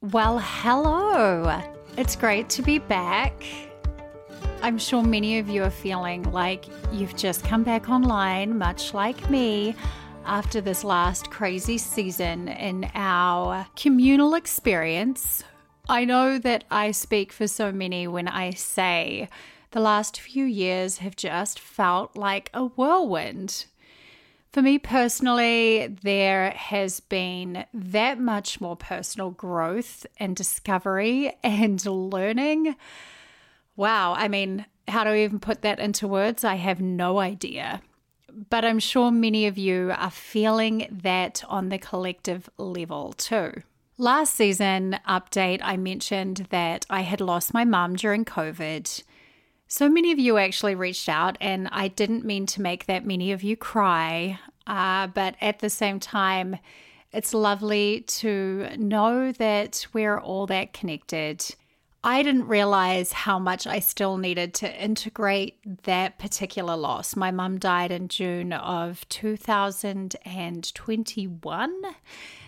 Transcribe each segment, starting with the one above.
Well, hello. It's great to be back. I'm sure many of you are feeling like you've just come back online, much like me, after this last crazy season in our communal experience. I know that I speak for so many when I say the last few years have just felt like a whirlwind. For me personally, there has been that much more personal growth and discovery and learning. Wow, I mean, how do I even put that into words? I have no idea. But I'm sure many of you are feeling that on the collective level too. Last season update, I mentioned that I had lost my mum during COVID. So many of you actually reached out, and I didn't mean to make that many of you cry. Uh, but at the same time, it's lovely to know that we're all that connected. I didn't realize how much I still needed to integrate that particular loss. My mum died in June of 2021.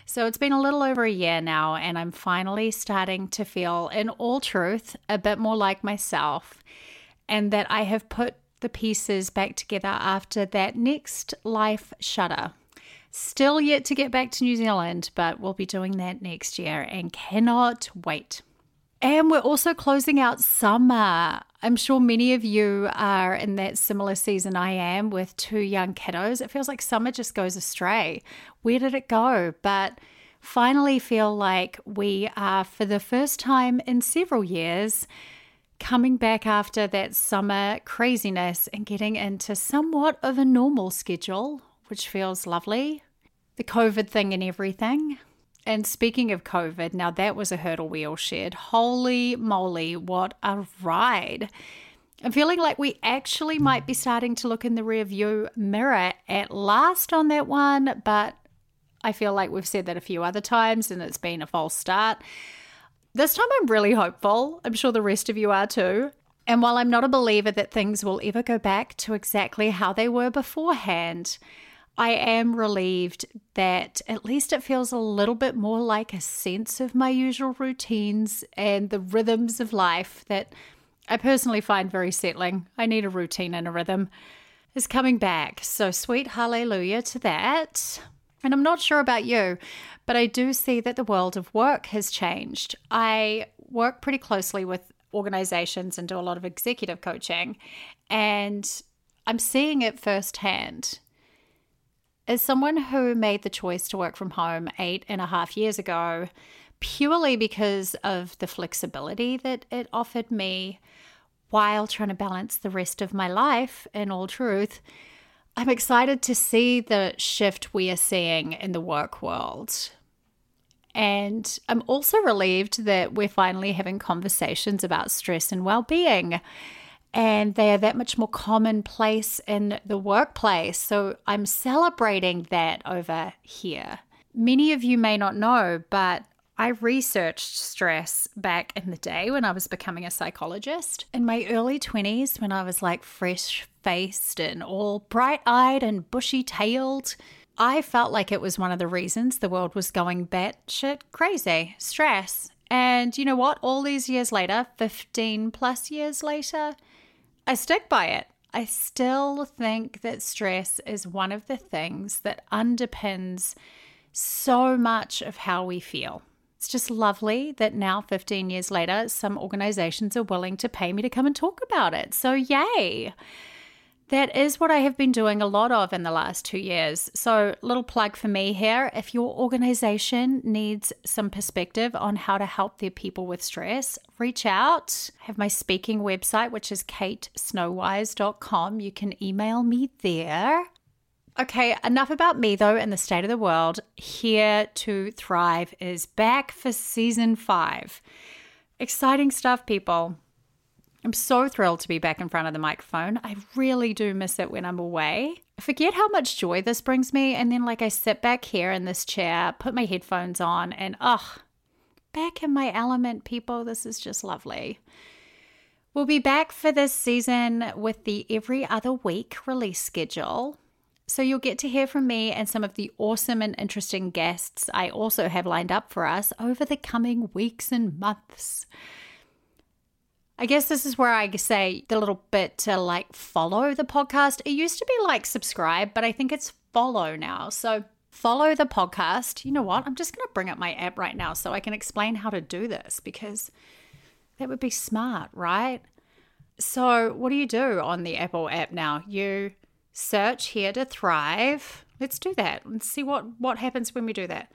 So it's been a little over a year now, and I'm finally starting to feel, in all truth, a bit more like myself and that I have put the pieces back together after that next life shutter. Still yet to get back to New Zealand, but we'll be doing that next year and cannot wait. And we're also closing out summer. I'm sure many of you are in that similar season I am with two young kiddos. It feels like summer just goes astray. Where did it go? But finally feel like we are, for the first time in several years, coming back after that summer craziness and getting into somewhat of a normal schedule, which feels lovely. The COVID thing and everything. And speaking of COVID, now that was a hurdle we all shared. Holy moly, what a ride! I'm feeling like we actually might be starting to look in the rearview mirror at last on that one, but I feel like we've said that a few other times and it's been a false start. This time I'm really hopeful. I'm sure the rest of you are too. And while I'm not a believer that things will ever go back to exactly how they were beforehand, I am relieved that at least it feels a little bit more like a sense of my usual routines and the rhythms of life that I personally find very settling. I need a routine and a rhythm is coming back. So sweet hallelujah to that. And I'm not sure about you, but I do see that the world of work has changed. I work pretty closely with organizations and do a lot of executive coaching, and I'm seeing it firsthand. As someone who made the choice to work from home eight and a half years ago, purely because of the flexibility that it offered me while trying to balance the rest of my life, in all truth, I'm excited to see the shift we are seeing in the work world. And I'm also relieved that we're finally having conversations about stress and well being. And they are that much more commonplace in the workplace. So I'm celebrating that over here. Many of you may not know, but I researched stress back in the day when I was becoming a psychologist. In my early 20s, when I was like fresh faced and all bright eyed and bushy tailed, I felt like it was one of the reasons the world was going batshit crazy stress. And you know what? All these years later, 15 plus years later, I stick by it. I still think that stress is one of the things that underpins so much of how we feel. It's just lovely that now, 15 years later, some organizations are willing to pay me to come and talk about it. So, yay! That is what I have been doing a lot of in the last two years. So, little plug for me here. If your organization needs some perspective on how to help their people with stress, reach out. I have my speaking website, which is katesnowise.com. You can email me there. Okay, enough about me though and the state of the world. Here to Thrive is back for season five. Exciting stuff, people. I'm so thrilled to be back in front of the microphone. I really do miss it when I'm away. I forget how much joy this brings me. And then, like, I sit back here in this chair, put my headphones on, and ugh, back in my element, people. This is just lovely. We'll be back for this season with the every other week release schedule. So you'll get to hear from me and some of the awesome and interesting guests I also have lined up for us over the coming weeks and months. I guess this is where I say the little bit to like follow the podcast. It used to be like subscribe, but I think it's follow now. So follow the podcast. You know what? I'm just going to bring up my app right now so I can explain how to do this because that would be smart, right? So, what do you do on the Apple app now? You search here to thrive. Let's do that. Let's see what what happens when we do that.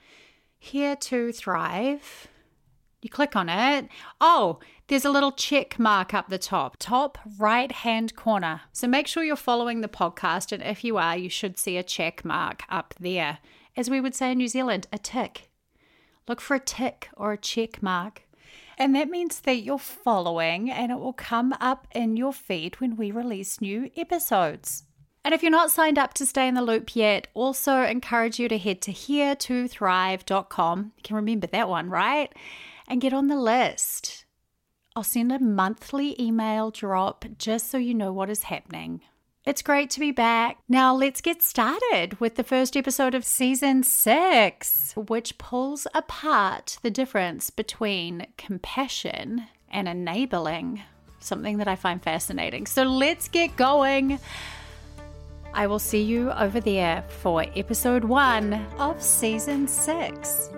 Here to thrive. You click on it. Oh, there's a little check mark up the top, top right hand corner. So make sure you're following the podcast. And if you are, you should see a check mark up there. As we would say in New Zealand, a tick. Look for a tick or a check mark. And that means that you're following and it will come up in your feed when we release new episodes. And if you're not signed up to stay in the loop yet, also encourage you to head to here to thrive.com. You can remember that one, right? And get on the list. I'll send a monthly email drop just so you know what is happening. It's great to be back. Now, let's get started with the first episode of season six, which pulls apart the difference between compassion and enabling, something that I find fascinating. So, let's get going. I will see you over there for episode one of season six.